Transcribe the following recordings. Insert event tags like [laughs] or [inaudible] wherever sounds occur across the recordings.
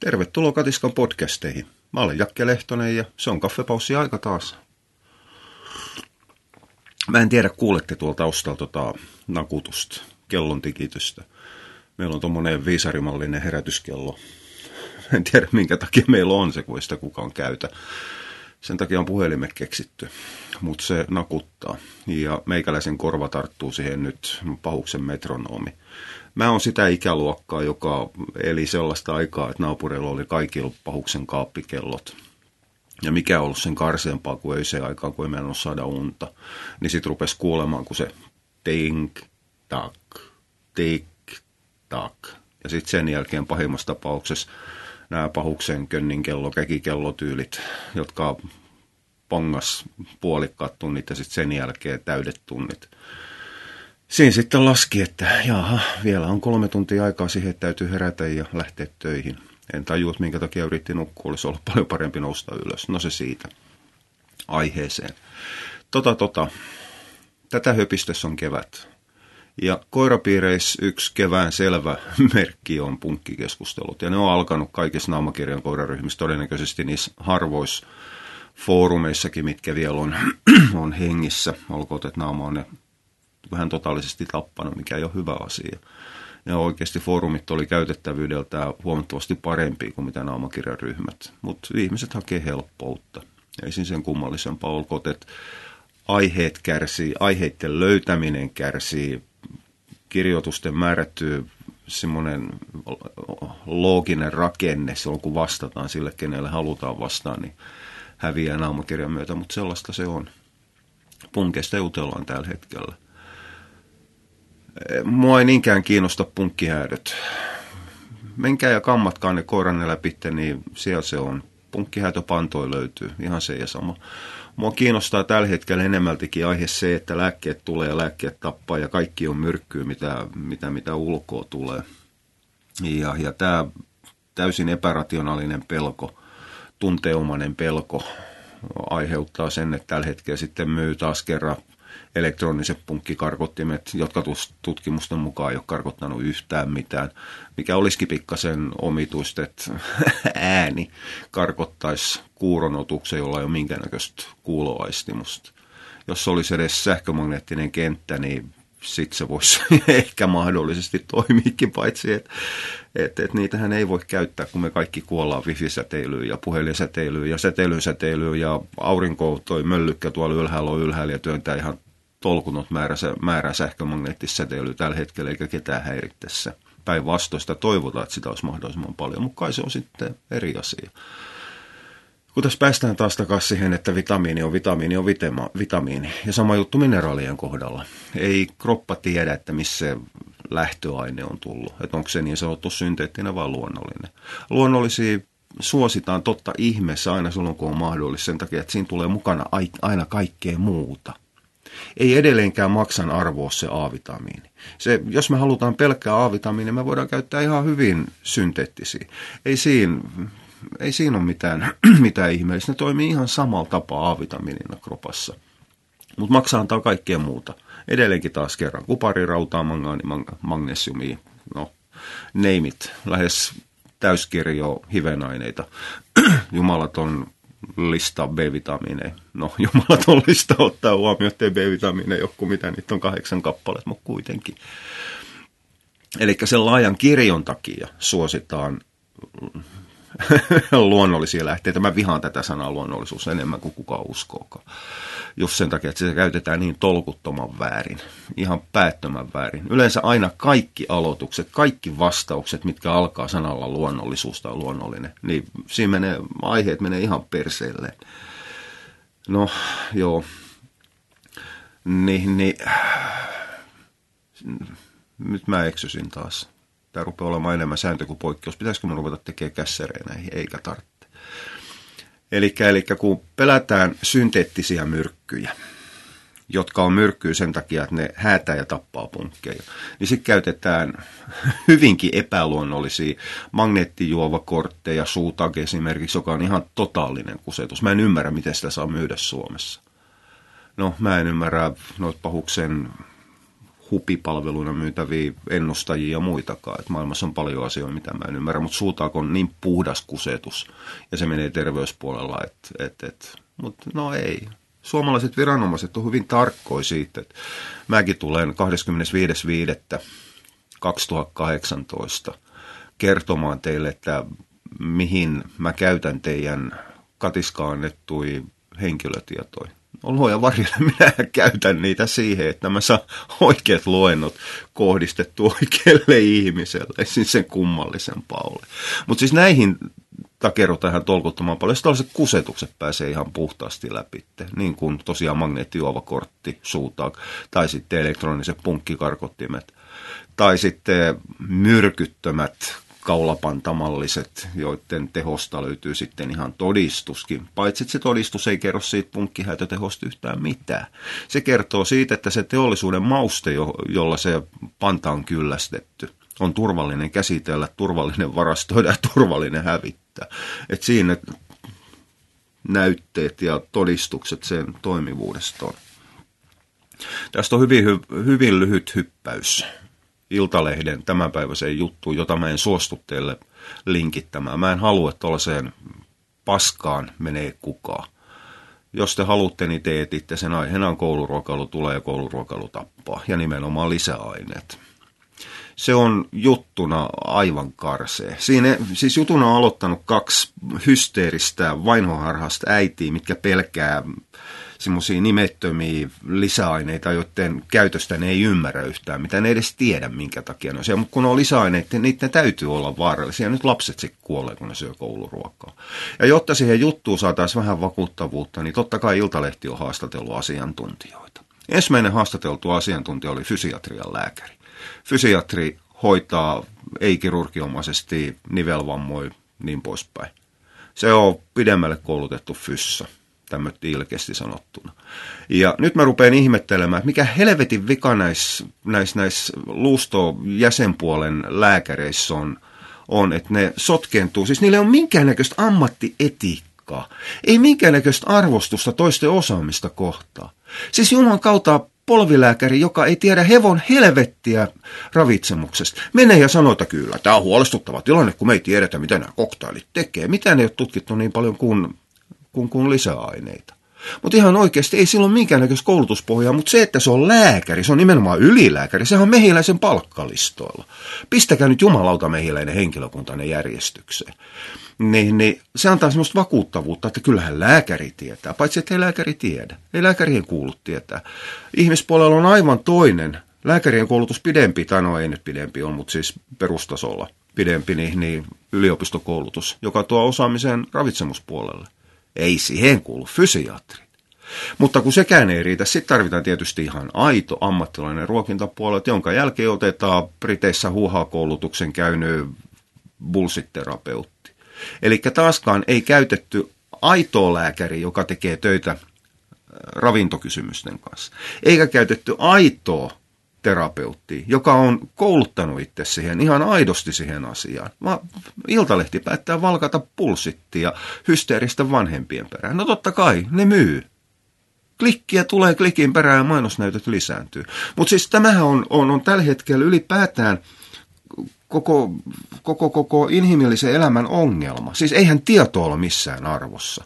Tervetuloa Katiskan podcasteihin. Mä olen Jakke Lehtonen ja se on kaffepaussi aika taas. Mä en tiedä, kuulette tuolta taustalla tota nakutusta, kellon tikitystä. Meillä on tuommoinen viisarimallinen herätyskello. [laughs] En tiedä, minkä takia meillä on se, kun sitä kukaan käytä. Sen takia on puhelimet keksitty, mutta se nakuttaa. Ja meikäläisen korva tarttuu siihen nyt pahuksen metronoomi. Mä oon sitä ikäluokkaa, joka eli sellaista aikaa, että naapureilla oli kaikilla pahuksen kaappikellot. Ja mikä on ollut sen karseempaa kuin se aikaa, kun ei meidän saada unta. Niin sit rupesi kuulemaan, kun se tink, tak, tik, tak. Ja sitten sen jälkeen pahimmassa tapauksessa nämä pahuksen könnin kello, käkikellotyylit, jotka pongas puolikkaat tunnit ja sitten sen jälkeen täydet tunnit. Siinä sitten laski, että jaha, vielä on kolme tuntia aikaa siihen, että täytyy herätä ja lähteä töihin. En tajua, minkä takia yritti nukkua, olisi ollut paljon parempi nousta ylös. No se siitä aiheeseen. Tota, tota. Tätä höpistössä on kevät. Ja koirapiireissä yksi kevään selvä merkki on punkkikeskustelut. Ja ne on alkanut kaikissa naamakirjan koiraryhmissä, todennäköisesti niissä harvoissa foorumeissakin, mitkä vielä on, [clears throat] on hengissä. Olkoon, että naama on ne vähän totaalisesti tappanut, mikä ei ole hyvä asia. Ja oikeasti foorumit oli käytettävyydeltään huomattavasti parempi kuin mitä naamakirjan ryhmät. Mutta ihmiset hakee helppoutta. Ei siinä sen kummallisempaa olkoon, että aiheet kärsii, aiheiden löytäminen kärsii, kirjoitusten määrätty semmoinen looginen rakenne silloin, kun vastataan sille, kenelle halutaan vastaan, niin häviää naamakirjan myötä, mutta sellaista se on. Punkeista jutellaan tällä hetkellä. Mua ei niinkään kiinnosta punkkihäädöt. Menkää ja kammatkaa ne koiranne läpi, niin siellä se on. Punkkihäätöpantoi löytyy, ihan se ja sama. Mua kiinnostaa tällä hetkellä enemmältikin aihe se, että lääkkeet tulee ja lääkkeet tappaa ja kaikki on myrkkyä, mitä, mitä, mitä ulkoa tulee. Ja, ja tämä täysin epärationaalinen pelko, tunteomainen pelko aiheuttaa sen, että tällä hetkellä sitten myy taas kerran elektroniset punkkikarkottimet, jotka tutkimusten mukaan ei ole karkottanut yhtään mitään, mikä olisikin pikkasen omituista, että [laughs] ääni karkottaisi kuuronotuksen, jolla ei ole minkäännäköistä kuuloaistimusta. Jos olisi edes sähkömagneettinen kenttä, niin sitten se voisi [laughs] ehkä mahdollisesti toimiikin, paitsi että et, et niitähän ei voi käyttää, kun me kaikki kuollaan wifi-säteilyyn ja puhelinsäteilyyn ja säteilyn säteilyyn ja aurinko toi möllykkä tuolla ylhäällä on ylhäällä ja työntää ihan tolkunut määrä, määrä sähkömagneettissäteilyä tällä hetkellä eikä ketään häirittäessä. Päinvastoista toivotaan, että sitä olisi mahdollisimman paljon, mutta kai se on sitten eri asia. Kun tässä päästään taas takaisin siihen, että vitamiini on vitamiini on vitema, vitamiini. Ja sama juttu mineraalien kohdalla. Ei kroppa tiedä, että missä lähtöaine on tullut. Että onko se niin sanottu synteettinen vai luonnollinen. Luonnollisia suositaan totta ihmeessä aina silloin, kun on mahdollista. Sen takia, että siinä tulee mukana aina kaikkea muuta – ei edelleenkään maksan arvoa se A-vitamiini. Se, jos me halutaan pelkkää A-vitamiinia, me voidaan käyttää ihan hyvin synteettisiä. Ei siinä, ei siinä ole mitään, [clears throat] mitään ihmeellistä. Ne toimii ihan samalla tapaa A-vitamiinina kropassa. Mutta maksaa antaa kaikkea muuta. Edelleenkin taas kerran kuparirautaa, mangaani, magnesiumia, no neimit, lähes täyskirjo hivenaineita. [clears throat] Jumalaton lista B-vitamiineja. No jumalaton lista ottaa huomioon, että B-vitamiineja joku mitä niitä on kahdeksan kappaletta, mutta kuitenkin. Eli sen laajan kirjon takia suositaan [laughs] luonnollisia lähteitä. Mä vihaan tätä sanaa luonnollisuus enemmän kuin kukaan uskookaan. Just sen takia, että se käytetään niin tolkuttoman väärin. Ihan päättömän väärin. Yleensä aina kaikki aloitukset, kaikki vastaukset, mitkä alkaa sanalla luonnollisuus tai luonnollinen, niin siinä menee, aiheet menee ihan perseelleen. No, joo. Niin, niin. Nyt mä eksysin taas tämä rupeaa olemaan enemmän sääntö kuin poikkeus. Pitäisikö me ruveta tekemään kässerejä näihin, eikä tarvitse. Eli, eli kun pelätään synteettisiä myrkkyjä, jotka on myrkkyä sen takia, että ne häätää ja tappaa punkkeja, niin sitten käytetään hyvinkin epäluonnollisia magneettijuovakortteja, suutage esimerkiksi, joka on ihan totaalinen kusetus. Mä en ymmärrä, miten sitä saa myydä Suomessa. No, mä en ymmärrä noita pahuksen hupipalveluina myytäviä ennustajia ja muitakaan. Et maailmassa on paljon asioita, mitä mä en ymmärrä, mutta suutaako on niin puhdas kusetus ja se menee terveyspuolella, että et, et. mutta no ei. Suomalaiset viranomaiset on hyvin tarkkoja siitä, että mäkin tulen 25.5.2018 kertomaan teille, että mihin mä käytän teidän katiskaan henkilötietoja luoja varjelle, [laughs] minä käytän niitä siihen, että mä saan oikeat luennot kohdistettu oikealle ihmiselle, siis sen kummallisen paulle. Mutta siis näihin takerrotaan ihan tolkuttoman paljon. Sitten tällaiset kusetukset pääsee ihan puhtaasti läpi, niin kuin tosiaan magneettijuovakortti, suutaa, tai sitten elektroniset punkkikarkottimet, tai sitten myrkyttömät kaulapantamalliset, joiden tehosta löytyy sitten ihan todistuskin. Paitsi että se todistus ei kerro siitä punkkihäytötehosta yhtään mitään. Se kertoo siitä, että se teollisuuden mauste, jolla se panta on kyllästetty, on turvallinen käsitellä, turvallinen varastoida ja turvallinen hävittää. Et siinä näytteet ja todistukset sen toimivuudesta on. Tästä on hyvin, hyvin lyhyt hyppäys Iltalehden tämänpäiväiseen juttuun, jota mä en suostu teille linkittämään. Mä en halua, tuollaiseen paskaan menee kukaan. Jos te haluatte, niin te etitte sen aiheena on kouluruokailu tulee ja kouluruokailu tappaa. Ja nimenomaan lisäaineet. Se on juttuna aivan karsee. Siinä, siis jutuna on aloittanut kaksi hysteeristä vainoharhasta äitiä, mitkä pelkää semmoisia nimettömiä lisäaineita, joiden käytöstä ne ei ymmärrä yhtään, mitä ne edes tiedä, minkä takia ne on siellä. Mutta kun on lisäaineita, niin niiden täytyy olla vaarallisia. Nyt lapset sitten kuolee, kun ne syö kouluruokaa. Ja jotta siihen juttuun saataisiin vähän vakuuttavuutta, niin totta kai Iltalehti on haastatellut asiantuntijoita. Ensimmäinen haastateltu asiantuntija oli fysiatrian lääkäri. Fysiatri hoitaa ei-kirurgiomaisesti nivelvammoja niin poispäin. Se on pidemmälle koulutettu fyssa tämmöistä ilkeästi sanottuna. Ja nyt mä rupean ihmettelemään, että mikä helvetin vika näissä näis, näis luusto-jäsenpuolen lääkäreissä on, on, että ne sotkentuu. Siis niillä ole minkäännäköistä ammattietiikkaa, ei minkäännäköistä arvostusta toisten osaamista kohtaan. Siis Jumalan kautta polvilääkäri, joka ei tiedä hevon helvettiä ravitsemuksesta. Menee ja sanoo, että kyllä, tämä on huolestuttava tilanne, kun me ei tiedetä, mitä nämä koktailit tekee. Mitä ne ei ole tutkittu niin paljon kuin kuin, kuin lisäaineita. Mutta ihan oikeasti ei silloin minkäännäköistä koulutuspohjaa, mutta se, että se on lääkäri, se on nimenomaan ylilääkäri, sehän on mehiläisen palkkalistoilla. Pistäkää nyt jumalauta mehiläinen henkilökuntanne järjestykseen. Niin, niin se antaa semmoista vakuuttavuutta, että kyllähän lääkäri tietää, paitsi että ei lääkäri tiedä. Ei lääkärien kuulu tietää. Ihmispuolella on aivan toinen, lääkärien koulutus pidempi, tai no ei nyt pidempi on, mutta siis perustasolla pidempi, niin, niin yliopistokoulutus, joka tuo osaamisen ravitsemuspuolelle. Ei siihen kuulu fysiatri. Mutta kun sekään ei riitä, sitten tarvitaan tietysti ihan aito ammattilainen ruokintapuolella, jonka jälkeen otetaan Briteissä huuhaa-koulutuksen käynyt bullshit-terapeutti. Eli taaskaan ei käytetty aitoa lääkäri, joka tekee töitä äh, ravintokysymysten kanssa. Eikä käytetty aitoa terapeutti, joka on kouluttanut itse siihen, ihan aidosti siihen asiaan. Mä, Iltalehti päättää valkata pulsittia hysteeristä vanhempien perään. No totta kai, ne myy. Klikkiä tulee klikin perään ja mainosnäytöt lisääntyy. Mutta siis tämähän on, on, on tällä hetkellä ylipäätään koko, koko, koko inhimillisen elämän ongelma. Siis eihän tieto ole missään arvossa.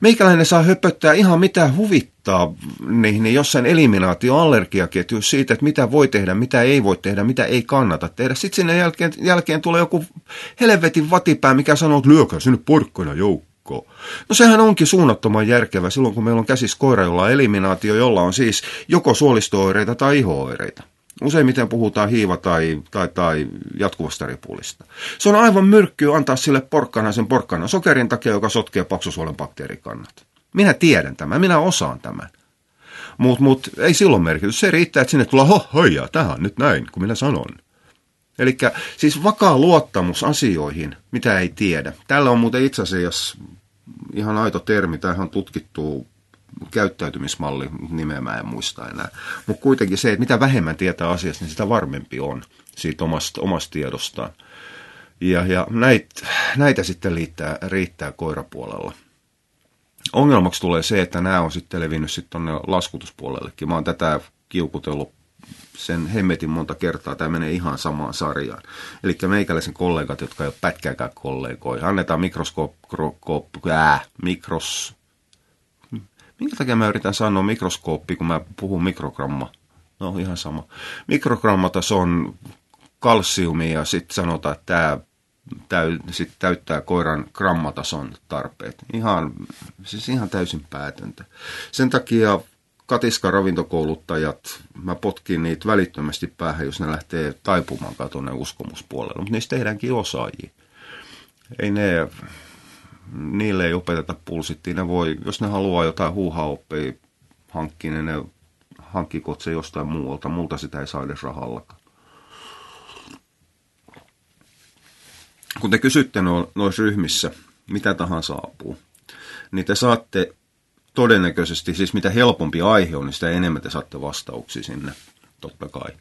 Meikäläinen saa höpöttää ihan mitä huvittaa niin, niin jossain eliminaatioallergiaketju siitä, että mitä voi tehdä, mitä ei voi tehdä, mitä ei kannata tehdä. Sitten sinne jälkeen, jälkeen tulee joku helvetin vatipää, mikä sanoo, että lyökää sinne porkkana joukko. No sehän onkin suunnattoman järkevä silloin, kun meillä on käsissä koira, jolla on eliminaatio, jolla on siis joko suolistooireita tai ihooireita. Useimmiten puhutaan hiiva- tai, tai, tai jatkuvasta ripulista. Se on aivan myrkkyä antaa sille porkkana sen porkkana sokerin takia, joka sotkee paksusuolen bakteerikannat. Minä tiedän tämän, minä osaan tämän. Mutta mut, ei silloin merkitys. Se riittää, että sinne tulee, ho, hoija, tähän nyt näin, kun minä sanon. Eli siis vakaa luottamus asioihin, mitä ei tiedä. Tällä on muuten itse asiassa ihan aito termi, tai ihan tutkittu käyttäytymismalli, nimeä mä en muista enää. Mutta kuitenkin se, että mitä vähemmän tietää asiasta, niin sitä varmempi on siitä omasta, omasta tiedostaan. Ja, ja näitä, näitä sitten riittää, riittää koirapuolella. Ongelmaksi tulee se, että nämä on sitten levinnyt sitten tuonne laskutuspuolellekin. Mä oon tätä kiukutellut sen hemmetin monta kertaa, tämä menee ihan samaan sarjaan. Eli meikäläisen kollegat, jotka ei ole pätkääkään kollegoja, annetaan mikroskooppi, ää, mikros, minkä takia mä yritän sanoa mikroskooppi, kun mä puhun mikrogramma? No ihan sama. Mikrogrammatason kalsiumia ja sitten sanotaan, että tämä täy, sit täyttää koiran grammatason tarpeet. Ihan, siis ihan täysin päätöntä. Sen takia katiska ravintokouluttajat, mä potkin niitä välittömästi päähän, jos ne lähtee taipumaan tuonne uskomuspuolelle, mutta niistä tehdäänkin osaajia. Ei ne, niille ei opeteta pulsittiin, ne voi, jos ne haluaa jotain huuhaoppia hankkia, niin ne hankkikot se jostain muualta, multa sitä ei saa edes rahallakaan. kun te kysytte no, noissa ryhmissä, mitä tahansa apua, niin te saatte todennäköisesti, siis mitä helpompi aihe on, niin sitä enemmän te saatte vastauksia sinne, totta kai.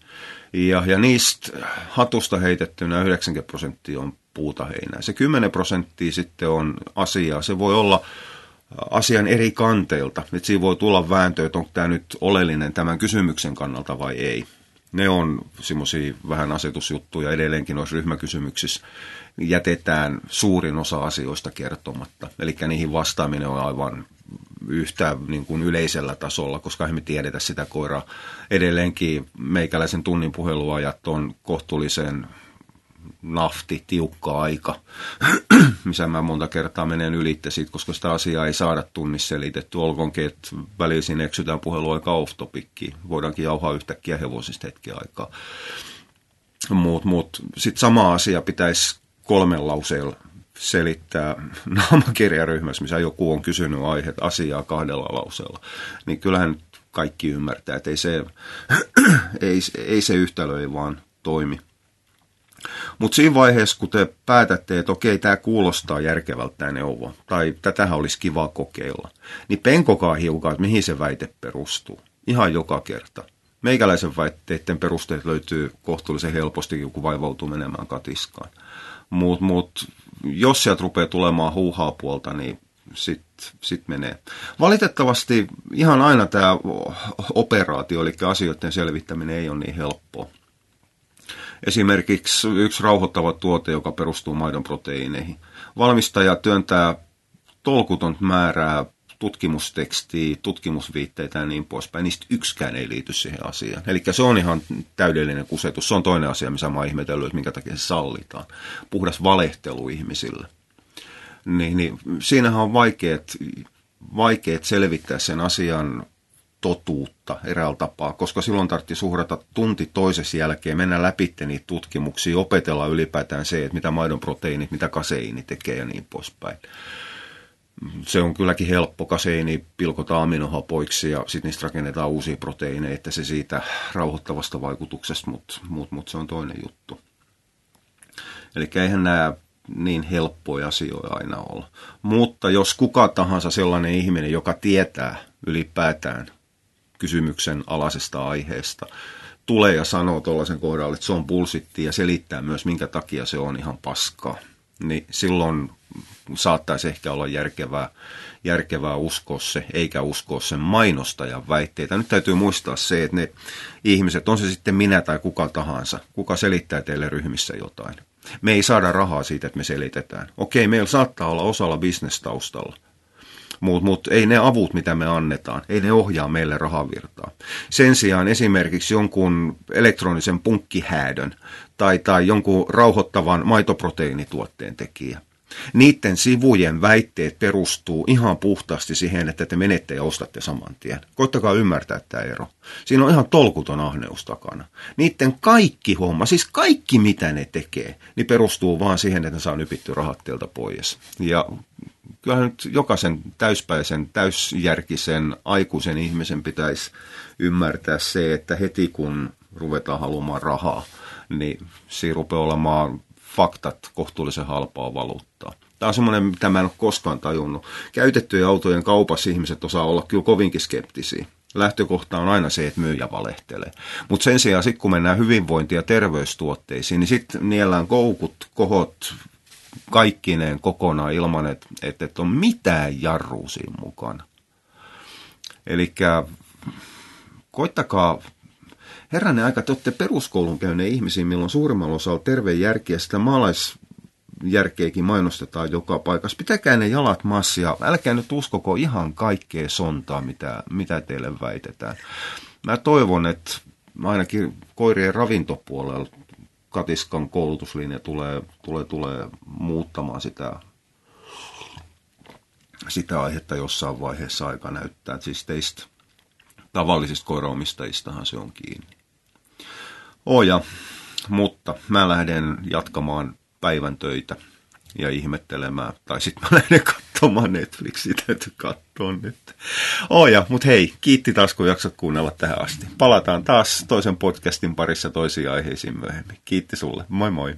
Ja, ja niistä hatusta heitettynä 90 prosenttia on puuta heinää. Se 10 prosenttia sitten on asiaa. Se voi olla asian eri kanteilta. Että siinä voi tulla vääntö, että onko tämä nyt oleellinen tämän kysymyksen kannalta vai ei. Ne on semmoisia vähän asetusjuttuja edelleenkin noissa ryhmäkysymyksissä jätetään suurin osa asioista kertomatta. Eli niihin vastaaminen on aivan yhtä niin kuin yleisellä tasolla, koska emme tiedetä sitä koiraa. Edelleenkin meikäläisen tunnin puheluajat on kohtuullisen nafti, tiukka aika, [clears throat] missä mä monta kertaa menen ylitte siitä, koska sitä asiaa ei saada tunnissa selitetty. Olkoonkin, että välisin eksytään aika off Voidaankin jauhaa yhtäkkiä hevosista hetken aikaa. Mutta mut, sitten sama asia pitäisi kolmen lauseella selittää [laughs] naamakirjaryhmässä, missä joku on kysynyt aiheet asiaa kahdella lauseella, niin kyllähän kaikki ymmärtää, että ei se, [clears throat] ei, ei se yhtälö ei vaan toimi. Mutta siinä vaiheessa, kun te päätätte, että okei, tämä kuulostaa järkevältä tämä neuvo, tai tätähän olisi kiva kokeilla, niin penkokaa hiukan, että mihin se väite perustuu. Ihan joka kerta. Meikäläisen väitteiden perusteet löytyy kohtuullisen helposti, kun vaivautuu menemään katiskaan. Mutta mut, jos sieltä rupeaa tulemaan huuhaa puolta, niin sitten sit menee. Valitettavasti ihan aina tämä operaatio, eli asioiden selvittäminen ei ole niin helppoa. Esimerkiksi yksi rauhoittava tuote, joka perustuu maidon proteiineihin. Valmistaja työntää tolkuton määrää tutkimustekstiä, tutkimusviitteitä ja niin poispäin. Niistä yksikään ei liity siihen asiaan. Eli se on ihan täydellinen kusetus. Se on toinen asia, missä mä oon ihmetellyt, että minkä takia se sallitaan. Puhdas valehtelu ihmisille. Niin, niin siinähän on vaikeat, vaikeat selvittää sen asian totuutta eräällä tapaa, koska silloin tarvitsi suhdata tunti toisessa jälkeen, mennä läpi niitä tutkimuksia, opetella ylipäätään se, että mitä maidon proteiinit, mitä kaseiini tekee ja niin poispäin se on kylläkin helppo. Kaseini pilkotaan aminohapoiksi ja sitten niistä rakennetaan uusia proteiineja, että se siitä rauhoittavasta vaikutuksesta, mutta mut, mut se on toinen juttu. Eli eihän nämä niin helppoja asioita aina olla. Mutta jos kuka tahansa sellainen ihminen, joka tietää ylipäätään kysymyksen alaisesta aiheesta, tulee ja sanoo tuollaisen kohdalla, että se on pulsitti ja selittää myös, minkä takia se on ihan paskaa, niin silloin saattaisi ehkä olla järkevää, järkevää uskoa se, eikä uskoa sen mainostajan väitteitä. Nyt täytyy muistaa se, että ne ihmiset, on se sitten minä tai kuka tahansa, kuka selittää teille ryhmissä jotain. Me ei saada rahaa siitä, että me selitetään. Okei, meillä saattaa olla osalla bisnestaustalla, mutta mut ei ne avut, mitä me annetaan, ei ne ohjaa meille rahavirtaa. Sen sijaan esimerkiksi jonkun elektronisen punkkihäädön tai, tai jonkun rauhoittavan maitoproteiinituotteen tekijä – Niiden sivujen väitteet perustuu ihan puhtaasti siihen, että te menette ja ostatte saman tien. Koittakaa ymmärtää tämä ero. Siinä on ihan tolkuton ahneus takana. Niiden kaikki homma, siis kaikki mitä ne tekee, niin perustuu vaan siihen, että ne saa nypitty rahat teiltä pois. Ja kyllä nyt jokaisen täyspäisen, täysjärkisen, aikuisen ihmisen pitäisi ymmärtää se, että heti kun ruvetaan haluamaan rahaa, niin siinä rupeaa olemaan faktat kohtuullisen halpaa valuuttaa. Tämä on semmoinen, mitä mä en ole koskaan tajunnut. Käytettyjen autojen kaupassa ihmiset osaa olla kyllä kovinkin skeptisiä. Lähtökohta on aina se, että myyjä valehtelee. Mutta sen sijaan, sit kun mennään hyvinvointi- ja terveystuotteisiin, niin sitten niellään koukut, kohot, kaikkineen kokonaan ilman, että, että on mitään jarruusia mukana. Eli koittakaa herranen aika, te olette peruskoulun käyneen ihmisiä, milloin suurimmalla osalla terve järki ja sitä maalaisjärkeäkin mainostetaan joka paikassa. Pitäkää ne jalat massia, älkää nyt uskoko ihan kaikkea sontaa, mitä, mitä teille väitetään. Mä toivon, että ainakin koirien ravintopuolella Katiskan koulutuslinja tulee, tulee, tulee muuttamaan sitä, sitä aihetta jossain vaiheessa aika näyttää. Siis teistä tavallisista koiraomistajistahan se on kiinni. Oja, mutta mä lähden jatkamaan päivän töitä ja ihmettelemään. Tai sitten mä lähden katsomaan Netflixiä, täytyy katsoa nyt. Oja, mutta hei, kiitti taas kun jaksat kuunnella tähän asti. Palataan taas toisen podcastin parissa toisiin aiheisiin myöhemmin. Kiitti sulle, moi moi.